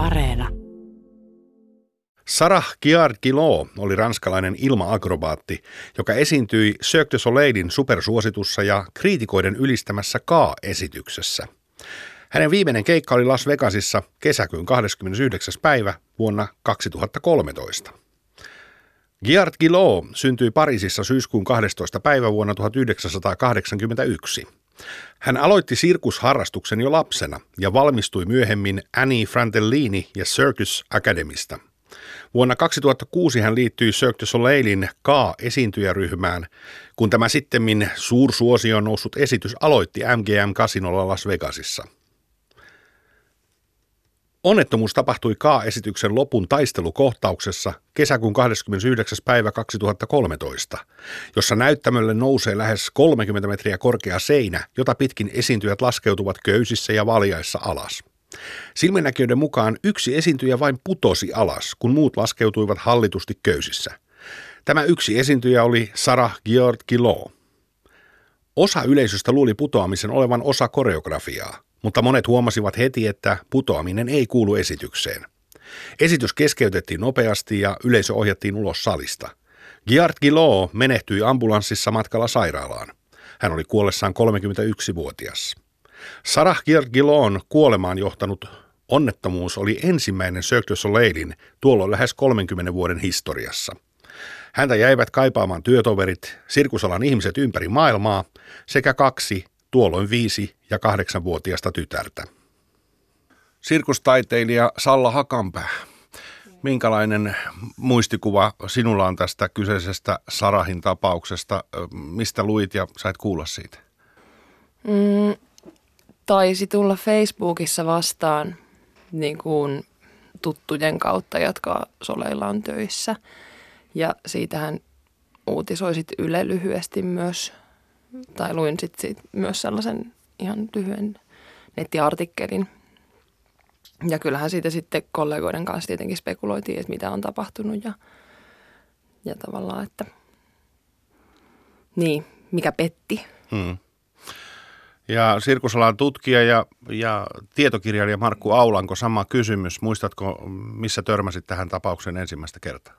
Areena. Sarah Giard-Gillot oli ranskalainen ilmaakrobaatti, joka esiintyi Cirque du Soleilin supersuositussa ja kriitikoiden ylistämässä K-esityksessä. Hänen viimeinen keikka oli Las Vegasissa kesäkuun 29. päivä vuonna 2013. Giard Gillot syntyi Pariisissa syyskuun 12. päivä vuonna 1981. Hän aloitti sirkusharrastuksen jo lapsena ja valmistui myöhemmin Annie Frantellini ja Circus Academista. Vuonna 2006 hän liittyi Cirque du Soleilin K-esiintyjäryhmään, kun tämä sittemmin suursuosioon noussut esitys aloitti MGM Casinolla Las Vegasissa – Onnettomuus tapahtui K-esityksen lopun taistelukohtauksessa kesäkuun 29. päivä 2013, jossa näyttämölle nousee lähes 30 metriä korkea seinä, jota pitkin esiintyjät laskeutuvat köysissä ja valjaissa alas. Silminnäkijöiden mukaan yksi esiintyjä vain putosi alas, kun muut laskeutuivat hallitusti köysissä. Tämä yksi esiintyjä oli Sarah Giord Gillot. Osa yleisöstä luuli putoamisen olevan osa koreografiaa – mutta monet huomasivat heti, että putoaminen ei kuulu esitykseen. Esitys keskeytettiin nopeasti ja yleisö ohjattiin ulos salista. Giard Gillot menehtyi ambulanssissa matkalla sairaalaan. Hän oli kuollessaan 31-vuotias. Sarah Giard Gillon kuolemaan johtanut onnettomuus oli ensimmäinen Cirque du Soleilin tuolloin lähes 30 vuoden historiassa. Häntä jäivät kaipaamaan työtoverit, sirkusalan ihmiset ympäri maailmaa sekä kaksi tuolloin viisi- ja kahdeksanvuotiasta tytärtä. Sirkustaiteilija Salla Hakanpää, minkälainen muistikuva sinulla on tästä kyseisestä Sarahin tapauksesta? Mistä luit ja sait kuulla siitä? Mm, taisi tulla Facebookissa vastaan niin kuin tuttujen kautta, jotka Soleilla on töissä. Ja siitähän uutisoisit Yle lyhyesti myös tai luin sitten sit myös sellaisen ihan lyhyen nettiartikkelin. Ja kyllähän siitä sitten kollegoiden kanssa tietenkin spekuloitiin, että mitä on tapahtunut ja, ja tavallaan, että niin, mikä petti. Hmm. Ja sirkusalan tutkija ja, ja tietokirjailija Markku Aulanko, sama kysymys. Muistatko, missä törmäsit tähän tapaukseen ensimmäistä kertaa?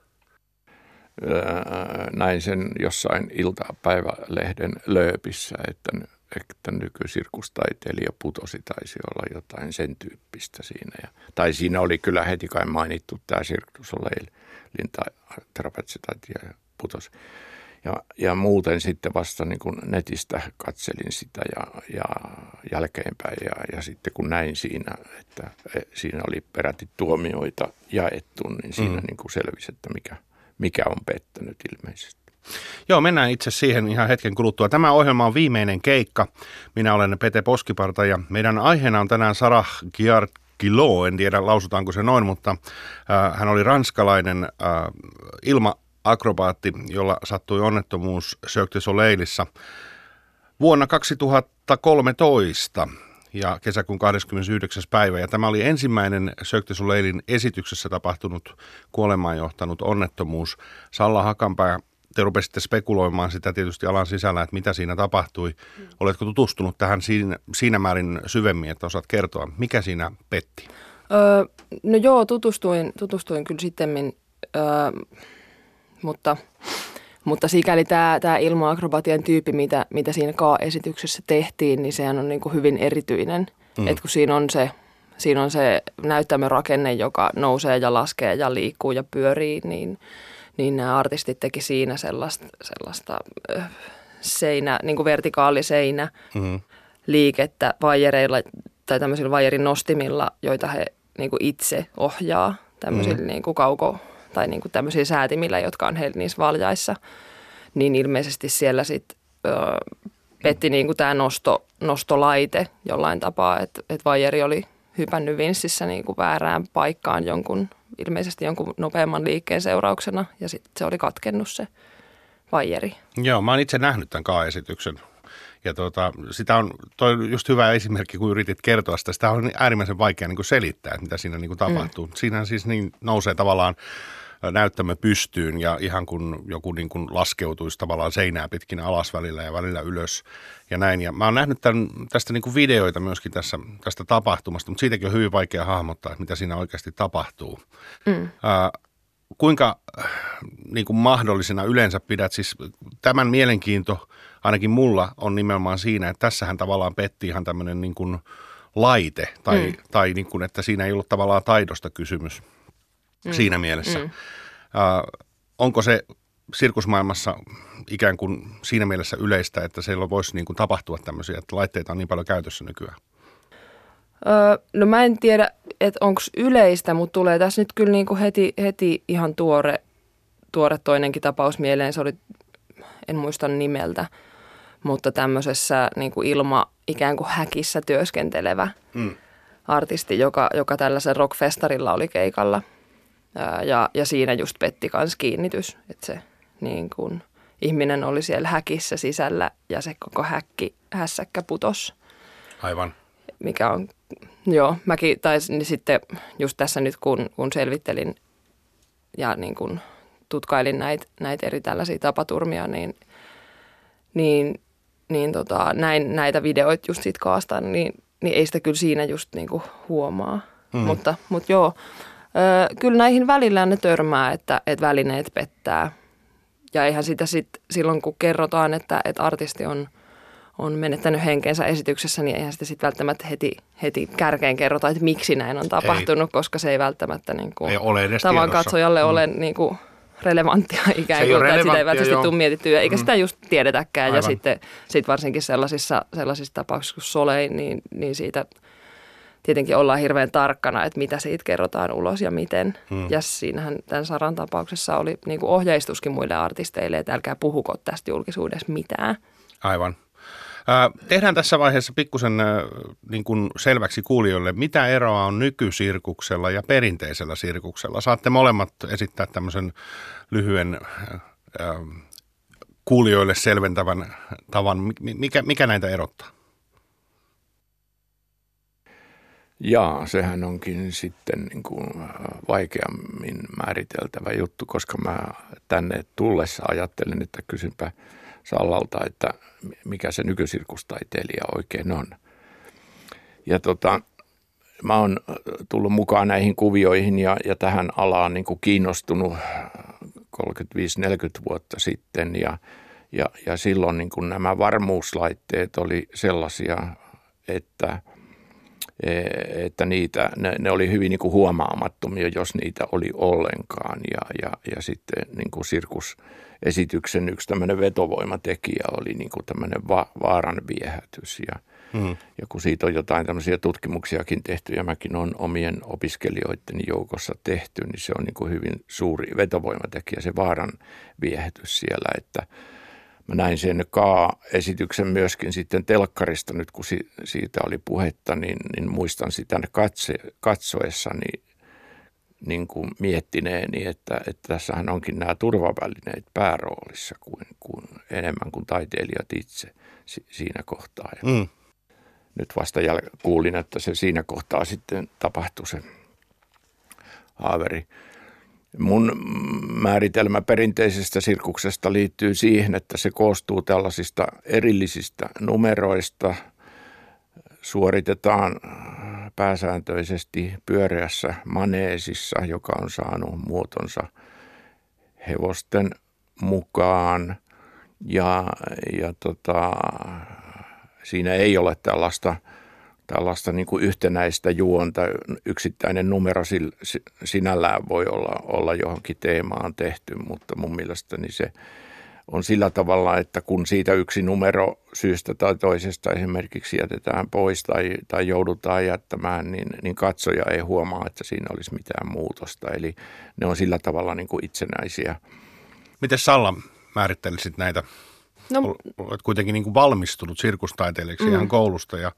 Näin sen jossain iltapäivälehden lööpissä, että, että nykysirkustaiteilija putosi, taisi olla jotain sen tyyppistä siinä. Ja, tai siinä oli kyllä heti kai mainittu tämä sirkusoleilin ja putosi. Ja, ja muuten sitten vasta niin kun netistä katselin sitä ja, ja jälkeenpäin ja, ja sitten kun näin siinä, että e, siinä oli peräti tuomioita jaettu, niin siinä mm. niin kuin selvisi, että mikä – mikä on pettänyt ilmeisesti. Joo, mennään itse siihen ihan hetken kuluttua. Tämä ohjelma on viimeinen keikka. Minä olen Pete Poskiparta ja meidän aiheena on tänään Sarah Giard Kilo, en tiedä lausutaanko se noin, mutta äh, hän oli ranskalainen äh, ilmaakrobaatti, jolla sattui onnettomuus Cirque du Soleilissa vuonna 2013 ja kesäkuun 29. päivä. Ja tämä oli ensimmäinen Cirque Soleilin esityksessä tapahtunut kuolemaan johtanut onnettomuus. Salla Hakanpää, te rupesitte spekuloimaan sitä tietysti alan sisällä, että mitä siinä tapahtui. Mm. Oletko tutustunut tähän siinä, siinä määrin syvemmin, että osaat kertoa, mikä siinä petti? Öö, no joo, tutustuin, tutustuin kyllä sitten, öö, mutta mutta sikäli tämä, tämä ilma-akrobatian tyyppi, mitä, mitä siinä K-esityksessä tehtiin, niin sehän on niin kuin hyvin erityinen. Mm. Et kun siinä on se, siinä on se näyttämörakenne, joka nousee ja laskee ja liikkuu ja pyörii, niin, niin nämä artistit teki siinä sellaista, sellaista seinä, niin kuin vertikaaliseinä mm. liikettä vaijereilla tai tämmöisillä vaijerin nostimilla, joita he niin kuin itse ohjaa tämmöisillä mm. niin kuin kauko tai niin kuin tämmöisiä säätimillä, jotka on heillä niissä valjaissa, niin ilmeisesti siellä sitten petti niin kuin tämä nosto, nostolaite jollain tapaa, että, että vajeri oli hypännyt vinssissä niin kuin väärään paikkaan jonkun, ilmeisesti jonkun nopeamman liikkeen seurauksena ja sitten se oli katkennut se vajeri. Joo, mä oon itse nähnyt tämän K-esityksen ja tuota, sitä on toi just hyvä esimerkki, kun yritit kertoa sitä. Sitä on äärimmäisen vaikea niin kuin selittää, että mitä siinä niin kuin tapahtuu. Mm. Siinähän siis niin nousee tavallaan näyttämö pystyyn ja ihan kun joku niin kuin laskeutuisi tavallaan seinää pitkin alas välillä ja välillä ylös ja näin. Ja mä oon nähnyt tämän, tästä niin kuin videoita myöskin tässä, tästä tapahtumasta, mutta siitäkin on hyvin vaikea hahmottaa, että mitä siinä oikeasti tapahtuu. Mm. Ää, kuinka niin kuin mahdollisena yleensä pidät, siis tämän mielenkiinto ainakin mulla on nimenomaan siinä, että tässähän tavallaan petti ihan tämmöinen niin kuin laite tai, mm. tai niin kuin, että siinä ei ollut tavallaan taidosta kysymys mm. siinä mielessä. Mm. Uh, onko se sirkusmaailmassa ikään kuin siinä mielessä yleistä, että siellä voisi niin kuin tapahtua tämmöisiä, että laitteita on niin paljon käytössä nykyään? Öö, no mä en tiedä, että onko yleistä, mutta tulee tässä nyt kyllä niin kuin heti, heti ihan tuore, tuore toinenkin tapaus mieleen. Se oli, en muista nimeltä, mutta tämmöisessä niin kuin ilma ikään kuin häkissä työskentelevä mm. artisti, joka, joka tällaisen rockfestarilla oli keikalla. Ja, ja siinä just petti kans kiinnitys, että se niin kuin, ihminen oli siellä häkissä sisällä ja se koko häkki, hässäkkä putos. Aivan. Mikä on, joo, mäkin, tai niin sitten just tässä nyt kun, kun selvittelin ja niin kuin tutkailin näitä näit eri tällaisia tapaturmia, niin, niin niin tota, näin näitä videoita just siitä kaastaan, niin, niin ei sitä kyllä siinä just niinku huomaa. Mm. Mutta, mutta joo, kyllä näihin välillä ne törmää, että, että välineet pettää. Ja eihän sitä sitten silloin, kun kerrotaan, että, että artisti on, on menettänyt henkensä esityksessä, niin eihän sitä sitten välttämättä heti, heti kärkeen kerrota, että miksi näin on tapahtunut, ei. koska se ei välttämättä niin kuin, ei ole tavan katsojalle mm. ole niin kuin, relevanttia ikään kuin, että sitä ei välttämättä tule mietittyä, eikä mm. sitä just tiedetäkään. Aivan. Ja sitten sit varsinkin sellaisissa, sellaisissa tapauksissa kuin Soleil, niin, niin siitä tietenkin ollaan hirveän tarkkana, että mitä siitä kerrotaan ulos ja miten. Hmm. Ja siinähän tämän Saran tapauksessa oli niin kuin ohjeistuskin muille artisteille, että älkää puhuko tästä julkisuudessa mitään. Aivan. Tehdään tässä vaiheessa pikkusen niin kuin selväksi kuulijoille, mitä eroa on nykysirkuksella ja perinteisellä sirkuksella. Saatte molemmat esittää tämmöisen lyhyen kuulijoille selventävän tavan. Mikä, mikä näitä erottaa? Jaa, sehän onkin sitten niin kuin vaikeammin määriteltävä juttu, koska mä tänne tullessa ajattelin, että kysynpä Sallalta, että mikä se nykysirkustaiteilija oikein on. Ja tota, mä oon tullut mukaan näihin kuvioihin ja, ja tähän alaan niin kuin kiinnostunut 35-40 vuotta sitten ja, ja, ja silloin niin kuin nämä varmuuslaitteet oli sellaisia, että, että niitä, ne, ne oli hyvin niin kuin huomaamattomia, jos niitä oli ollenkaan ja, ja, ja sitten niin kuin sirkus – esityksen yksi tämmöinen vetovoimatekijä oli niin kuin tämmöinen va- vaaran viehätys. Ja, mm. ja kun siitä on jotain tämmöisiä tutkimuksiakin tehty ja mäkin on omien opiskelijoiden joukossa tehty, niin se on niin kuin hyvin suuri vetovoimatekijä, se vaaran viehätys siellä, että Mä näin sen K-esityksen myöskin sitten telkkarista nyt, kun siitä oli puhetta, niin, niin muistan sitä katse, katsoessani niin kuin miettineeni, että, että tässähän onkin nämä turvavälineet pääroolissa kuin, kuin enemmän kuin taiteilijat itse si, siinä kohtaa. Ja mm. Nyt vasta jäl- kuulin, että se siinä kohtaa sitten tapahtui se haaveri. Mun määritelmä perinteisestä sirkuksesta liittyy siihen, että se koostuu tällaisista erillisistä numeroista. Suoritetaan pääsääntöisesti pyöreässä maneesissa, joka on saanut muotonsa hevosten mukaan. Ja, ja tota, siinä ei ole tällaista, tällaista niin kuin yhtenäistä juonta. Yksittäinen numero sinällään voi olla, olla johonkin teemaan tehty, mutta mun mielestäni se – on sillä tavalla, että kun siitä yksi numero syystä tai toisesta esimerkiksi jätetään pois tai, tai joudutaan jättämään, niin, niin katsoja ei huomaa, että siinä olisi mitään muutosta. Eli ne on sillä tavalla niin kuin itsenäisiä. Miten Salla määrittelisit näitä? No, Olet kuitenkin niin kuin valmistunut sirkustaiteilijaksi mm. ihan koulusta ja,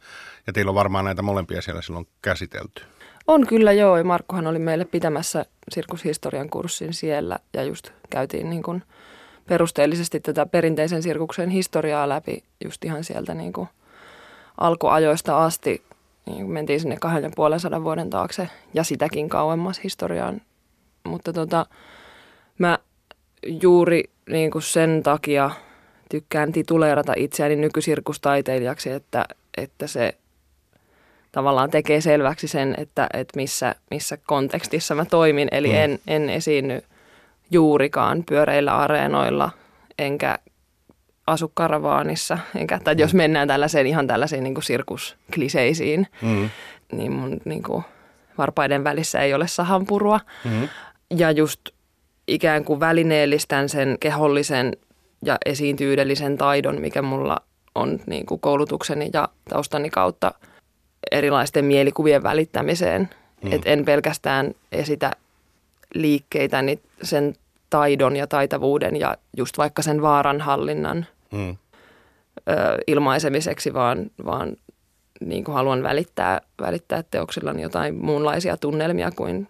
ja teillä on varmaan näitä molempia siellä silloin käsitelty. On kyllä joo. Markkohan oli meille pitämässä sirkushistorian kurssin siellä ja just käytiin niin kuin – perusteellisesti tätä perinteisen sirkuksen historiaa läpi just ihan sieltä niin kuin alkuajoista asti. Niin mentiin sinne kahden ja puolen sadan vuoden taakse ja sitäkin kauemmas historiaan. Mutta tota, Mä juuri niin kuin sen takia tykkään tituleerata itseäni nykysirkustaiteilijaksi, että, että se tavallaan tekee selväksi sen, että, että missä, missä kontekstissa mä toimin. Eli mm. en, en esiinny juurikaan pyöreillä areenoilla, enkä asu karavaanissa, enkä, tai mm. jos mennään tällaiseen ihan tällaisiin niin kuin sirkuskliseisiin, mm. niin mun niin kuin, varpaiden välissä ei ole sahanpurua. Mm. Ja just ikään kuin välineellistän sen kehollisen ja esiintyydellisen taidon, mikä mulla on niin kuin koulutukseni ja taustani kautta erilaisten mielikuvien välittämiseen. Mm. Et en pelkästään esitä liikkeitäni sen taidon ja taitavuuden ja just vaikka sen vaaranhallinnan mm. ö, ilmaisemiseksi, vaan, vaan niin kuin haluan välittää, välittää teoksillani jotain muunlaisia tunnelmia kuin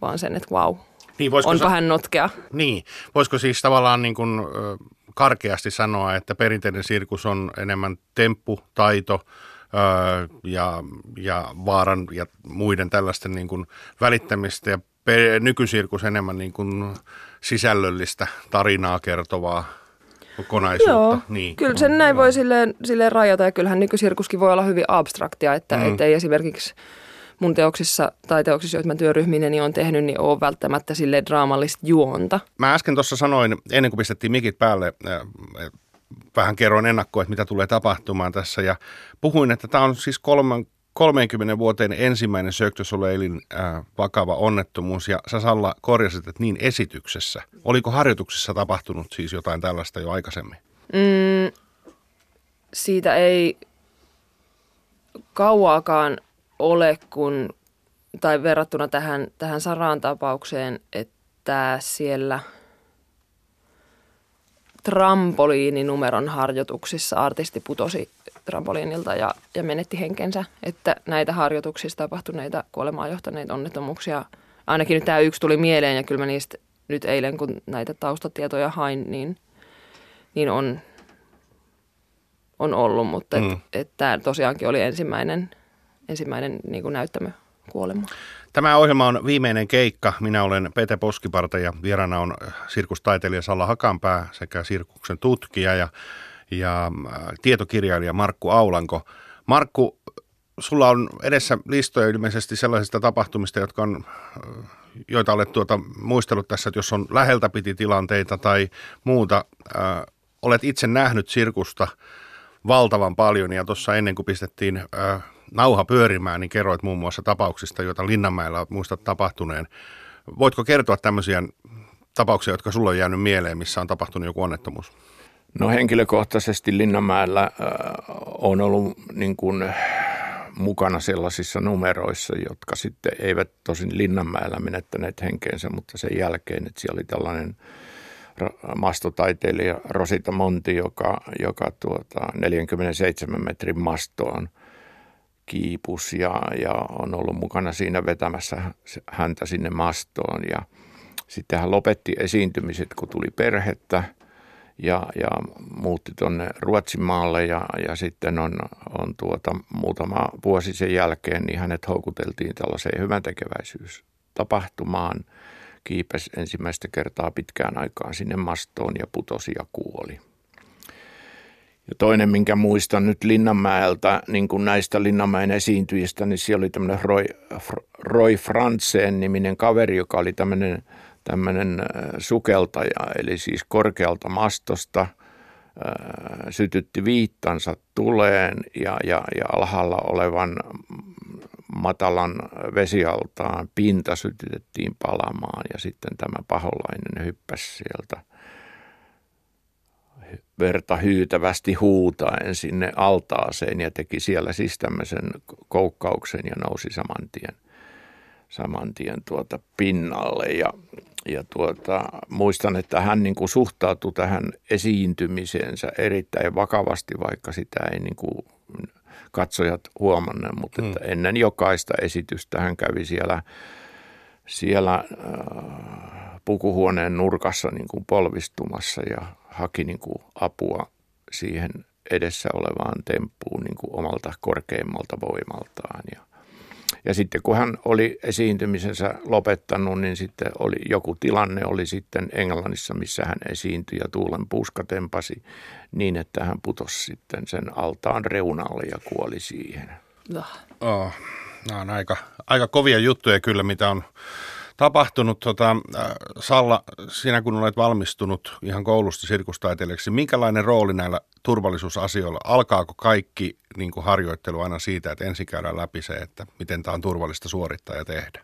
vaan sen, että vau, wow, niin, onpa sa- hän notkea. Niin, voisiko siis tavallaan niin kuin, karkeasti sanoa, että perinteinen sirkus on enemmän temppu, taito ja, ja vaaran ja muiden tällaisten niin kuin välittämistä ja nykysirkus enemmän niin kuin sisällöllistä tarinaa kertovaa kokonaisuutta. Joo, niin. kyllä sen näin voi silleen, silleen rajata ja kyllähän nykysirkuskin voi olla hyvin abstraktia, että mm. ei esimerkiksi mun teoksissa tai teoksissa, joita mä työryhmineni on tehnyt, niin on välttämättä sille draamallista juonta. Mä äsken tuossa sanoin, ennen kuin pistettiin mikit päälle, äh, vähän kerroin ennakkoa, että mitä tulee tapahtumaan tässä ja puhuin, että tämä on siis kolman, 30 vuoteen ensimmäinen Söktösoleilin äh, vakava onnettomuus ja sä Salla korjasit, että niin esityksessä. Oliko harjoituksessa tapahtunut siis jotain tällaista jo aikaisemmin? Mm, siitä ei kauaakaan ole, kun, tai verrattuna tähän, tähän Saraan tapaukseen, että siellä trampoliininumeron harjoituksissa artisti putosi trampoliinilta ja, ja menetti henkensä. Että näitä harjoituksissa tapahtuneita kuolemaan johtaneita onnettomuuksia, ainakin nyt tämä yksi tuli mieleen ja kyllä mä niistä nyt eilen, kun näitä taustatietoja hain, niin, niin on, on ollut, mutta mm. että et tämä tosiaankin oli ensimmäinen, ensimmäinen niin kuin näyttämö kuolema. Tämä ohjelma on viimeinen keikka. Minä olen Pete Poskiparta ja vieraana on sirkustaiteilija Salla Hakanpää sekä sirkuksen tutkija ja ja äh, tietokirjailija Markku Aulanko. Markku, sulla on edessä listoja ilmeisesti sellaisista tapahtumista, jotka on, äh, joita olet tuota muistellut tässä, että jos on läheltä piti tilanteita tai muuta. Äh, olet itse nähnyt sirkusta valtavan paljon ja tuossa ennen kuin pistettiin äh, nauha pyörimään, niin kerroit muun muassa tapauksista, joita Linnanmäellä muistat tapahtuneen. Voitko kertoa tämmöisiä tapauksia, jotka sulla on jäänyt mieleen, missä on tapahtunut joku onnettomuus? No henkilökohtaisesti Linnanmäellä äh, on ollut niin kuin mukana sellaisissa numeroissa, jotka sitten eivät tosin Linnanmäellä menettäneet henkeensä, mutta sen jälkeen, että siellä oli tällainen mastotaiteilija Rosita Monti, joka, joka tuota 47 metrin mastoon kiipus ja, ja on ollut mukana siinä vetämässä häntä sinne mastoon. Ja sitten hän lopetti esiintymiset, kun tuli perhettä – ja, ja muutti tuonne Ruotsin maalle ja, ja sitten on, on tuota, muutama vuosi sen jälkeen niin hänet houkuteltiin tällaiseen hyvän tapahtumaan. Kiipesi ensimmäistä kertaa pitkään aikaan sinne mastoon ja putosi ja kuoli. Ja toinen, minkä muistan nyt Linnanmäeltä, niin kuin näistä Linnanmäen esiintyjistä, niin siellä oli tämmöinen Roy, Roy Frantzen niminen kaveri, joka oli tämmöinen – tämmöinen äh, sukeltaja, eli siis korkealta mastosta äh, sytytti viittansa tuleen ja, ja, ja alhaalla olevan matalan vesialtaan pinta sytytettiin palamaan ja sitten tämä paholainen hyppäsi sieltä verta hyytävästi huutaen sinne altaaseen ja teki siellä siis tämmöisen koukkauksen ja nousi saman tien, saman tien tuota pinnalle. Ja, ja tuota, muistan, että hän niin kuin suhtautui tähän esiintymiseensä erittäin vakavasti, vaikka sitä ei niin kuin katsojat huomanneet, mutta hmm. että ennen jokaista esitystä hän kävi siellä, siellä äh, pukuhuoneen nurkassa niin kuin polvistumassa ja haki niin kuin apua siihen edessä olevaan temppuun niin kuin omalta korkeimmalta voimaltaan. Ja, Ja sitten kun hän oli esiintymisensä lopettanut, niin sitten oli joku tilanne oli sitten Englannissa, missä hän esiintyi ja tuulen puuska tempasi niin, että hän putosi sitten sen altaan reunalle ja kuoli siihen. Oh, nämä on aika, aika kovia juttuja kyllä, mitä on tapahtunut. Tota, äh, Salla, sinä kun olet valmistunut ihan koulusta sirkustaiteilijaksi, minkälainen rooli näillä turvallisuusasioilla? Alkaako kaikki niin kuin harjoittelu aina siitä, että ensin käydään läpi se, että miten tämä on turvallista suorittaa ja tehdä?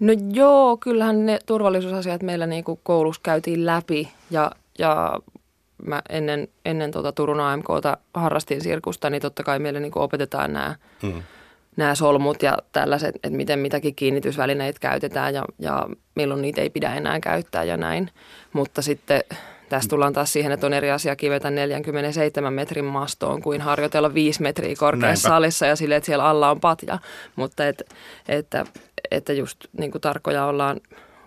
No joo, kyllähän ne turvallisuusasiat meillä niin kuin koulussa käytiin läpi ja, ja mä ennen, ennen tuota Turun AMKta harrastin sirkusta, niin totta kai meille niin kuin opetetaan nämä hmm nämä solmut ja tällaiset, että miten mitäkin kiinnitysvälineitä käytetään ja, ja milloin niitä ei pidä enää käyttää ja näin. Mutta sitten tässä tullaan taas siihen, että on eri asia kivetä 47 metrin mastoon kuin harjoitella 5 metriä korkeassa Näinpä. salissa ja sille, että siellä alla on patja. Mutta et, että, että just niin kuin tarkkoja ollaan,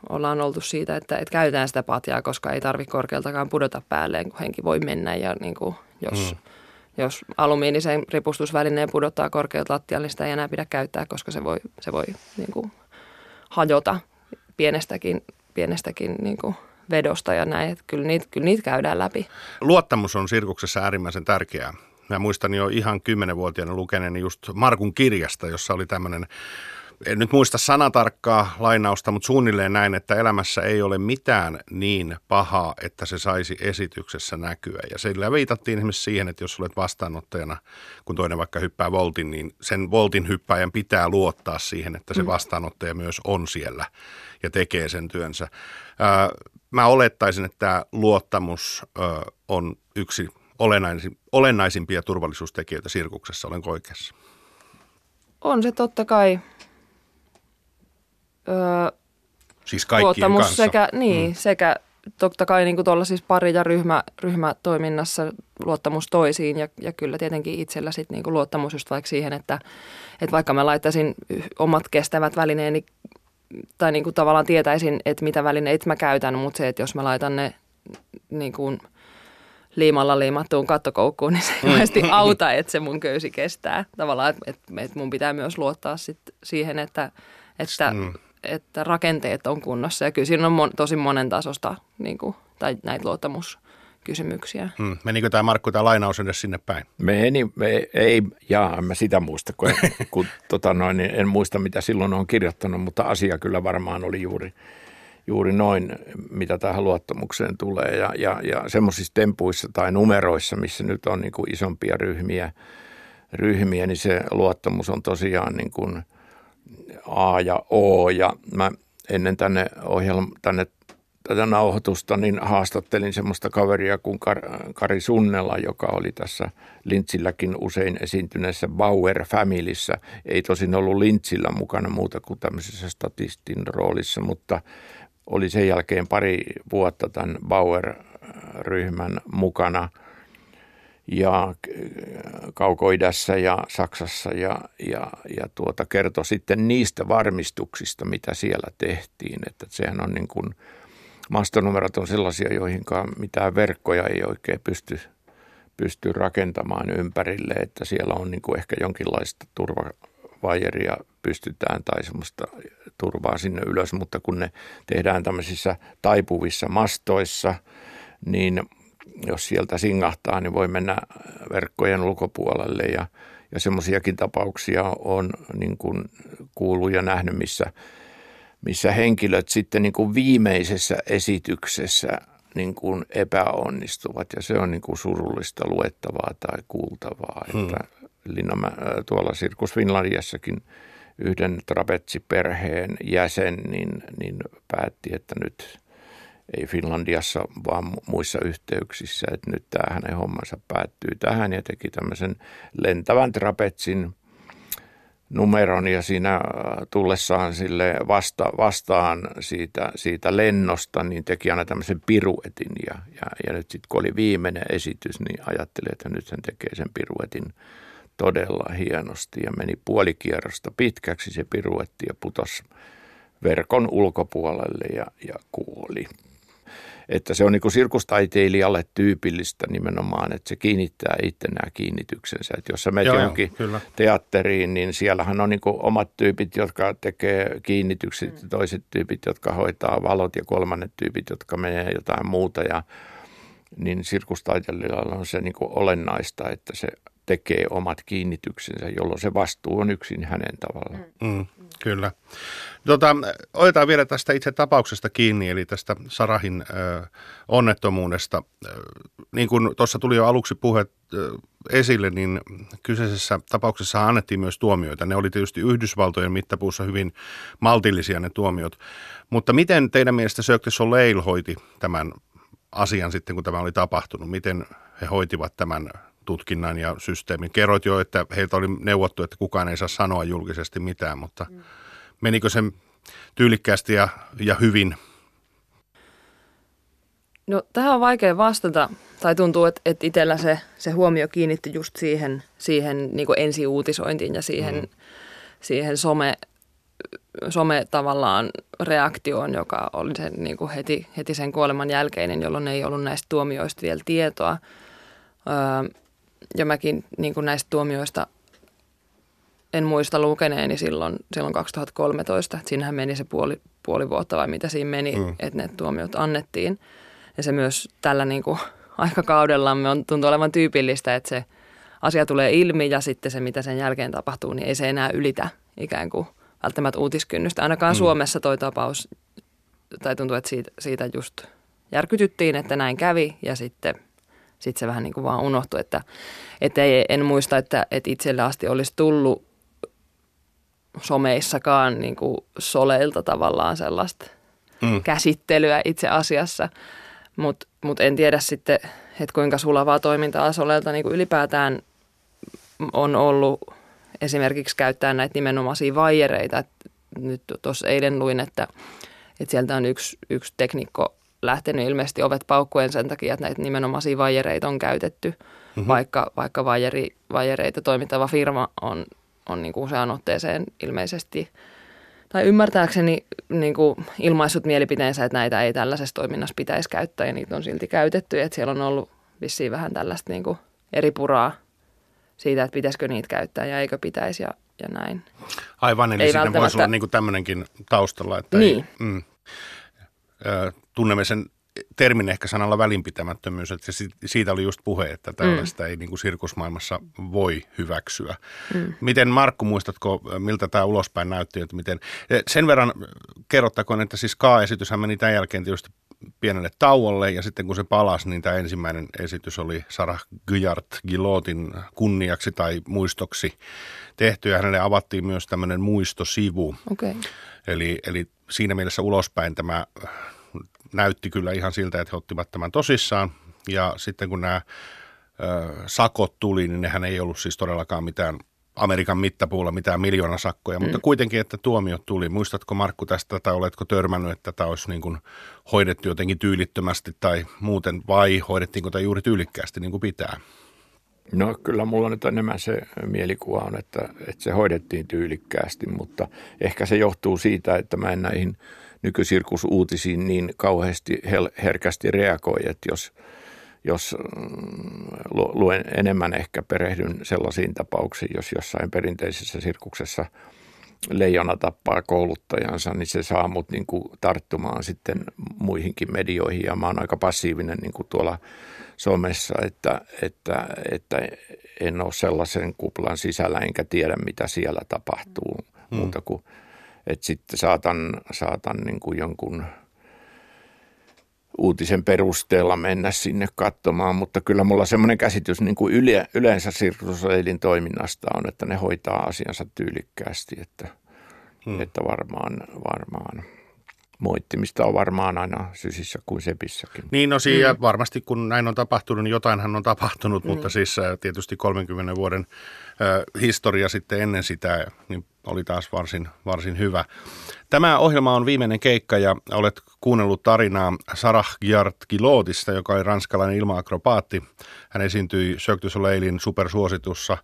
ollaan oltu siitä, että, että käytetään sitä patjaa, koska ei tarvitse korkealtakaan pudota päälleen, kun henki voi mennä ja niin kuin, jos... Hmm jos alumiinisen ripustusvälineen pudottaa korkeat lattialle, niin sitä ei enää pidä käyttää, koska se voi, se voi niin kuin hajota pienestäkin, pienestäkin niin kuin vedosta ja näin. Että kyllä, niitä, kyllä niitä käydään läpi. Luottamus on sirkuksessa äärimmäisen tärkeää. Mä muistan jo ihan kymmenenvuotiaana lukeneeni just Markun kirjasta, jossa oli tämmöinen en nyt muista sanatarkkaa lainausta, mutta suunnilleen näin, että elämässä ei ole mitään niin pahaa, että se saisi esityksessä näkyä. Ja sillä viitattiin esimerkiksi siihen, että jos olet vastaanottajana, kun toinen vaikka hyppää voltin, niin sen voltin hyppäjän pitää luottaa siihen, että se mm. vastaanottaja myös on siellä ja tekee sen työnsä. Mä olettaisin, että tämä luottamus on yksi olennaisimpia turvallisuustekijöitä sirkuksessa. Olenko oikeassa? On se totta kai öö, siis kaikkien luottamus kanssa. sekä, niin, mm. sekä totta kai niin kuin siis pari- ja ryhmä, ryhmätoiminnassa luottamus toisiin ja, ja kyllä tietenkin itsellä sit niin luottamus just vaikka siihen, että, että vaikka mä laittaisin omat kestävät välineeni tai niin kuin tavallaan tietäisin, että mitä välineitä mä käytän, mutta se, että jos mä laitan ne niin kuin liimalla liimattuun kattokoukkuun, niin se ei mm. auta, että se mun köysi kestää. Tavallaan, että, että mun pitää myös luottaa sit siihen, että, että mm että rakenteet on kunnossa. Ja kyllä siinä on mon, tosi monen tasosta niin kuin, tai näitä luottamuskysymyksiä. Hmm. Menikö tämä Markku tämä lainaus edes sinne päin? Meni, me, ei, jaa, en mä sitä muista, kun, kun tota noin, niin en muista mitä silloin on kirjoittanut, mutta asia kyllä varmaan oli juuri, juuri noin, mitä tähän luottamukseen tulee. Ja, ja, ja semmoisissa tempuissa tai numeroissa, missä nyt on niin kuin isompia ryhmiä, ryhmiä, niin se luottamus on tosiaan niin kuin – A ja O ja mä ennen tänne ohjelma, tänne tätä nauhoitusta, niin haastattelin semmoista kaveria kuin Kar- Kari Sunnella, joka oli tässä Lintsilläkin usein esiintyneessä Bauer Familyssä. Ei tosin ollut Lintsillä mukana muuta kuin tämmöisessä statistin roolissa, mutta oli sen jälkeen pari vuotta tämän Bauer-ryhmän mukana – ja Kaukoidässä ja Saksassa ja, ja, ja tuota, kertoi sitten niistä varmistuksista, mitä siellä tehtiin. Että sehän on niin kuin, mastonumerot on sellaisia, joihin mitään verkkoja ei oikein pysty, pysty rakentamaan ympärille, että siellä on niin kuin ehkä jonkinlaista turvavajeria pystytään tai semmoista turvaa sinne ylös, mutta kun ne tehdään tämmöisissä taipuvissa mastoissa, niin jos sieltä singahtaa, niin voi mennä verkkojen ulkopuolelle ja, ja semmoisiakin tapauksia on niin kuin kuullut ja nähnyt, missä, missä henkilöt sitten niin kuin viimeisessä esityksessä niin kuin epäonnistuvat ja se on niin kuin surullista luettavaa tai kuultavaa. Hmm. Että Linnamä, tuolla Sirkus Finlandiassakin yhden trapetsiperheen jäsen niin, niin päätti, että nyt – ei Finlandiassa, vaan muissa yhteyksissä, että nyt tämä hänen hommansa päättyy tähän ja teki tämmöisen lentävän trapetsin numeron ja siinä äh, tullessaan sille vasta, vastaan siitä, siitä lennosta, niin teki aina tämmöisen piruetin ja, ja, ja nyt sitten kun oli viimeinen esitys, niin ajattelin, että nyt hän tekee sen piruetin todella hienosti ja meni puolikierrosta pitkäksi se piruetti ja putosi verkon ulkopuolelle ja, ja kuoli. Että se on niin kuin sirkustaiteilijalle tyypillistä nimenomaan, että se kiinnittää itse nämä kiinnityksensä. Että jos sä menet johonkin kyllä. teatteriin, niin siellähän on niin kuin omat tyypit, jotka tekee kiinnitykset, mm. toiset tyypit, jotka hoitaa valot ja kolmannet tyypit, jotka menee jotain muuta. Ja, niin sirkustaiteilijalla on se niin kuin olennaista, että se tekee omat kiinnityksensä, jolloin se vastuu on yksin hänen tavallaan. Mm, mm kyllä. Tota, otetaan vielä tästä itse tapauksesta kiinni, eli tästä Sarahin ö, onnettomuudesta. Niin kuin tuossa tuli jo aluksi puhe esille, niin kyseisessä tapauksessa annettiin myös tuomioita. Ne oli tietysti Yhdysvaltojen mittapuussa hyvin maltillisia ne tuomiot. Mutta miten teidän mielestä Cirque Soleil hoiti tämän asian sitten, kun tämä oli tapahtunut? Miten he hoitivat tämän tutkinnan ja systeemin. Kerroit jo, että heiltä oli neuvottu, että kukaan ei saa sanoa julkisesti mitään, mutta mm. menikö se tyylikkäästi ja, ja hyvin? No tähän on vaikea vastata, tai tuntuu, että, että itsellä se, se huomio kiinnitti just siihen, siihen niin ensiuutisointiin ja siihen, mm. siihen some, some tavallaan reaktioon, joka oli se, niin kuin heti, heti sen kuoleman jälkeinen, jolloin ei ollut näistä tuomioista vielä tietoa. Öö, ja mäkin niin kuin näistä tuomioista en muista lukeneeni silloin, silloin 2013. Että siinähän meni se puoli, puoli vuotta vai mitä siinä meni, mm. että ne tuomiot annettiin. Ja se myös tällä niin kuin aikakaudellamme on, tuntuu olevan tyypillistä, että se asia tulee ilmi ja sitten se, mitä sen jälkeen tapahtuu, niin ei se enää ylitä ikään kuin välttämättä uutiskynnystä. Ainakaan mm. Suomessa toi tapaus, tai tuntuu, että siitä, siitä just järkytyttiin, että näin kävi ja sitten – sitten se vähän niin kuin vaan unohtui, että, että ei, en muista, että, että itselle asti olisi tullut someissakaan niin kuin soleilta tavallaan sellaista mm. käsittelyä itse asiassa, mutta mut en tiedä sitten, että kuinka sulavaa toimintaa soleilta niin kuin ylipäätään on ollut esimerkiksi käyttää näitä nimenomaisia vaijereita. nyt tuossa eilen luin, että, että sieltä on yksi, yksi teknikko lähtenyt ilmeisesti ovet paukkuen sen takia, että näitä nimenomaisia vajereita on käytetty, mm-hmm. vaikka, vaikka vajeri, vajereita toimittava firma on, on niin kuin useaan otteeseen ilmeisesti tai ymmärtääkseni niin kuin ilmaissut mielipiteensä, että näitä ei tällaisessa toiminnassa pitäisi käyttää ja niitä on silti käytetty. Että siellä on ollut vissiin vähän tällaista niin kuin eri puraa siitä, että pitäisikö niitä käyttää ja eikö pitäisi ja, ja näin. Aivan, eli ei siinä voisi olla niin kuin tämmöinenkin taustalla. Että niin. Ei, mm, tunnemme sen termin ehkä sanalla välinpitämättömyys, että siitä oli just puhe, että tällaista mm. ei niin kuin sirkusmaailmassa voi hyväksyä. Mm. Miten Markku, muistatko, miltä tämä ulospäin näytti? Että miten, sen verran kerrottakoon, että siis K-esityshän meni tämän jälkeen tietysti pienelle tauolle ja sitten kun se palasi, niin tämä ensimmäinen esitys oli Sarah Gyart Gilotin kunniaksi tai muistoksi tehty ja hänelle avattiin myös tämmöinen muistosivu. Okay. Eli, eli siinä mielessä ulospäin tämä näytti kyllä ihan siltä, että he ottivat tämän tosissaan. Ja sitten kun nämä ö, sakot tuli, niin nehän ei ollut siis todellakaan mitään Amerikan mittapuulla mitään miljoonasakkoja, mm. mutta kuitenkin, että tuomiot tuli. Muistatko Markku tästä tai oletko törmännyt, että tämä olisi niin kuin hoidettu jotenkin tyylittömästi tai muuten vai hoidettiinko tämä juuri tyylikkäästi niin kuin pitää? No kyllä mulla nyt enemmän se mielikuva on, että, että se hoidettiin tyylikkäästi, mutta ehkä se johtuu siitä, että mä en näihin – nykysirkusuutisiin niin kauheasti herkästi reagoi, että jos, jos mm, luen enemmän ehkä perehdyn sellaisiin tapauksiin, jos jossain perinteisessä sirkuksessa leijona tappaa kouluttajansa, niin se saa mut niin kuin tarttumaan sitten muihinkin medioihin ja mä oon aika passiivinen niin kuin tuolla somessa, että, että, että en ole sellaisen kuplan sisällä enkä tiedä mitä siellä tapahtuu mm. muuta kuin – että sitten saatan, saatan niin kuin jonkun uutisen perusteella mennä sinne katsomaan, mutta kyllä mulla semmoinen käsitys niin kuin yle, yleensä Sirkusoelin toiminnasta on, että ne hoitaa asiansa tyylikkäästi, että, hmm. että varmaan, varmaan moittimista on varmaan aina sysissä kuin sepissäkin. Niin no siinä mm. varmasti kun näin on tapahtunut, niin jotainhan on tapahtunut, mm. mutta siis äh, tietysti 30 vuoden äh, historia sitten ennen sitä, niin oli taas varsin, varsin hyvä. Tämä ohjelma on viimeinen keikka ja olet kuunnellut tarinaa Sarah Gjart Gilotista, joka oli ranskalainen ilmaakrobaatti. Hän esiintyi Cirque Soleilin supersuositussa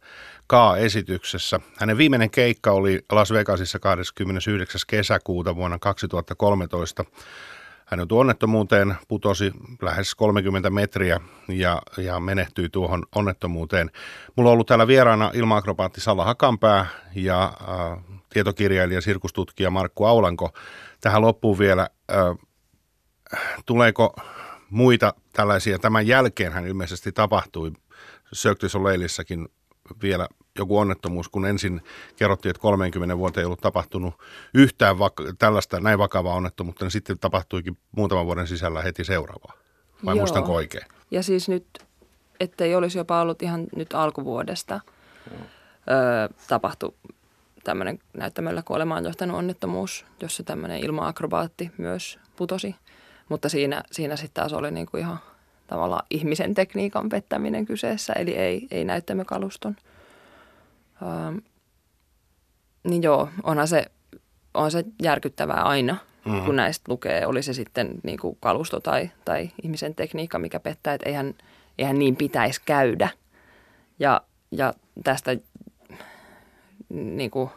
K-esityksessä. Hänen viimeinen keikka oli Las Vegasissa 29. kesäkuuta vuonna 2013. Hän joutui onnettomuuteen, putosi lähes 30 metriä ja, ja menehtyi tuohon onnettomuuteen. Mulla on ollut täällä vieraana ilmaakrobaatti Salla Hakanpää ja äh, tietokirjailija, sirkustutkija Markku Aulanko. Tähän loppuun vielä, äh, tuleeko muita tällaisia, tämän jälkeen hän ilmeisesti tapahtui Cirque du vielä joku onnettomuus, kun ensin kerrottiin, että 30 vuotta ei ollut tapahtunut yhtään vak- tällaista näin vakavaa onnettomuutta, niin sitten tapahtuikin muutaman vuoden sisällä heti seuraavaa. Vai Joo. muistanko oikein? Ja siis nyt, ettei olisi jopa ollut ihan nyt alkuvuodesta öö, tapahtu tämmöinen näyttämöllä kuolemaan johtanut onnettomuus, jossa tämmöinen ilma-akrobaatti myös putosi. Mutta siinä, siinä sitten taas oli niinku ihan tavallaan ihmisen tekniikan pettäminen kyseessä, eli ei, ei näyttämökaluston. Ähm, niin joo, onhan se, on se järkyttävää aina, mm-hmm. kun näistä lukee, oli se sitten niin kuin kalusto tai, tai ihmisen tekniikka, mikä pettää, että eihän, eihän niin pitäisi käydä. Ja, ja tästä niin kuin,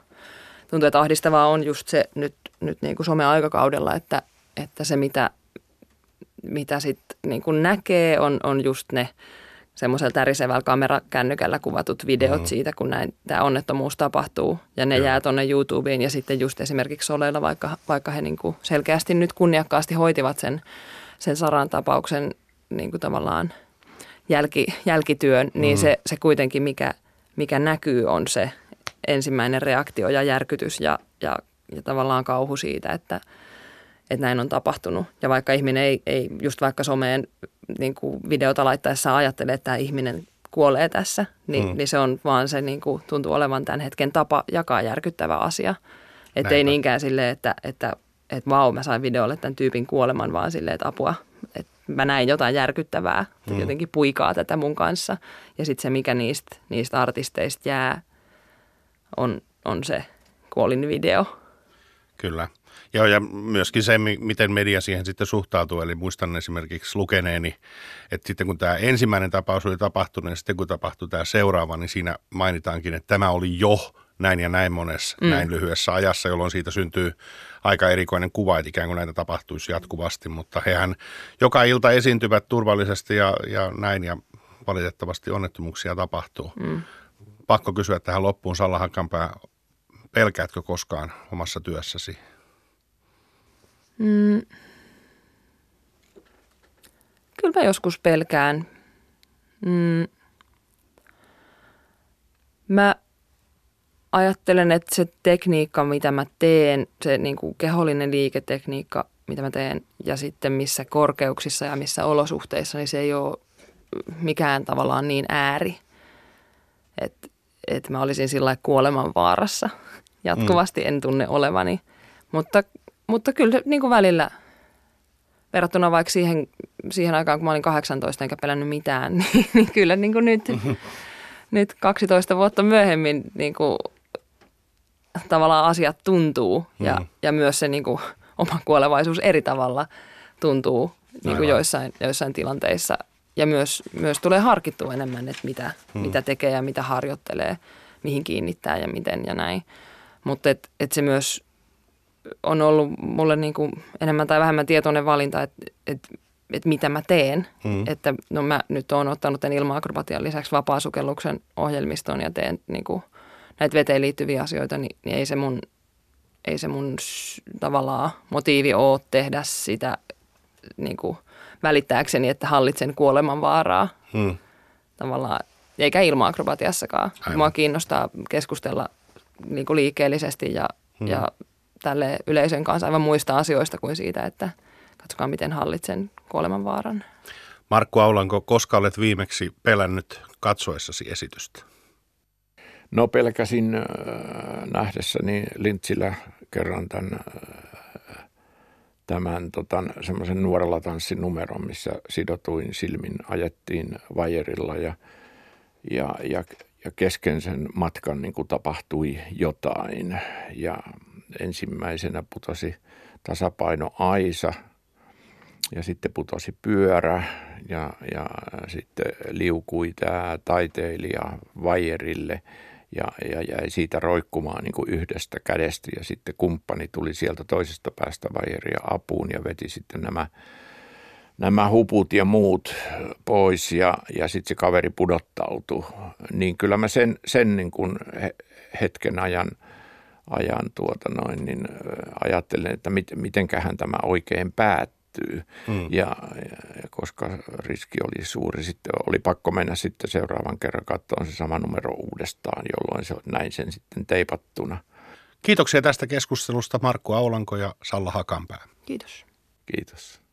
tuntuu, että ahdistavaa on just se nyt, nyt niin kuin some-aikakaudella, että, että se mitä, mitä sitten niin kuin näkee on, on just ne – semmoisella tärisevällä kamerakännykällä kuvatut videot mm. siitä, kun näin, tämä onnettomuus tapahtuu. Ja ne Joo. jää tuonne YouTubeen ja sitten just esimerkiksi Soleilla, vaikka, vaikka he niin kuin selkeästi nyt kunniakkaasti hoitivat sen, sen Saran tapauksen niin kuin tavallaan jälki, jälkityön, niin mm. niin se, se kuitenkin, mikä, mikä näkyy, on se ensimmäinen reaktio ja järkytys ja, ja, ja tavallaan kauhu siitä, että, että näin on tapahtunut. Ja vaikka ihminen ei, ei just vaikka someen niin kuin videota laittaessa ajattelee, että tämä ihminen kuolee tässä, niin, mm. niin se on vaan se niin kuin, tuntuu olevan tämän hetken tapa jakaa järkyttävä asia. Että ei niinkään silleen, että, että, että vau, mä sain videolle tämän tyypin kuoleman, vaan silleen, että apua, että mä näin jotain järkyttävää, mm. jotenkin puikaa tätä mun kanssa. Ja sitten se, mikä niistä, niistä artisteista jää, on, on se kuolin video. Kyllä. Joo, ja myöskin se, miten media siihen sitten suhtautuu. Eli muistan esimerkiksi lukeneeni, että sitten kun tämä ensimmäinen tapaus oli tapahtunut, ja sitten kun tapahtui tämä seuraava, niin siinä mainitaankin, että tämä oli jo näin ja näin monessa, mm. näin lyhyessä ajassa, jolloin siitä syntyy aika erikoinen kuva, että ikään kuin näitä tapahtuisi jatkuvasti. Mutta hehän joka ilta esiintyvät turvallisesti ja, ja näin, ja valitettavasti onnettomuuksia tapahtuu. Mm. Pakko kysyä tähän loppuun, Salla Hakanpää, pelkäätkö koskaan omassa työssäsi Mm. Kyllä mä joskus pelkään. Mm. Mä ajattelen, että se tekniikka, mitä mä teen, se niin kuin kehollinen liiketekniikka, mitä mä teen, ja sitten missä korkeuksissa ja missä olosuhteissa, niin se ei ole mikään tavallaan niin ääri, että, että mä olisin sillä kuoleman vaarassa. Jatkuvasti en tunne olevani, mutta mutta kyllä niin kuin välillä verrattuna vaikka siihen, siihen aikaan, kun mä olin 18 enkä pelännyt mitään, niin, niin kyllä niin kuin nyt, mm-hmm. nyt 12 vuotta myöhemmin niin kuin, tavallaan asiat tuntuu ja, mm. ja myös se niin kuin, oma kuolevaisuus eri tavalla tuntuu niin kuin joissain, joissain tilanteissa. Ja myös, myös tulee harkittua enemmän, että mitä, mm. mitä tekee ja mitä harjoittelee, mihin kiinnittää ja miten ja näin. Mutta et, et se myös on ollut mulle niin kuin enemmän tai vähemmän tietoinen valinta, että, että, että mitä mä teen. Mm. Että no mä nyt oon ottanut tämän ilma-akrobatian lisäksi vapaasukelluksen ohjelmiston ja teen niin kuin näitä veteen liittyviä asioita, niin, niin ei se mun, ei se mun tavallaan motiivi ole tehdä sitä niin kuin välittääkseni, että hallitsen kuoleman vaaraa. Mm. Tavallaan, eikä ilma-akrobatiassakaan. Mua kiinnostaa keskustella niin kuin liikkeellisesti ja, mm. ja tälle yleisön kanssa aivan muista asioista kuin siitä, että katsokaa miten hallitsen kuolemanvaaran. Markku Aulanko, koska olet viimeksi pelännyt katsoessasi esitystä? No pelkäsin äh, nähdessäni Lintsillä kerran tämän, äh, tämän tota, semmoisen nuorella tanssin numeron, missä sidotuin silmin ajettiin vajerilla ja, ja, ja, ja kesken sen matkan niin kuin tapahtui jotain. Ja ensimmäisenä putosi tasapaino Aisa ja sitten putosi pyörä ja, ja sitten liukui tämä taiteilija vajerille ja, ja jäi siitä roikkumaan niin kuin yhdestä kädestä ja sitten kumppani tuli sieltä toisesta päästä vajeria apuun ja veti sitten nämä, nämä huput ja muut pois ja, ja sitten se kaveri pudottautui. Niin kyllä mä sen, sen niin kuin hetken ajan, ajan tuota noin, niin ajattelen, että mit, mitenköhän tämä oikein päättyy. Mm. Ja, ja koska riski oli suuri, sitten oli pakko mennä sitten seuraavan kerran katsomaan se sama numero uudestaan, jolloin se näin sen sitten teipattuna. Kiitoksia tästä keskustelusta Markku Aulanko ja Salla Hakanpää. Kiitos. Kiitos.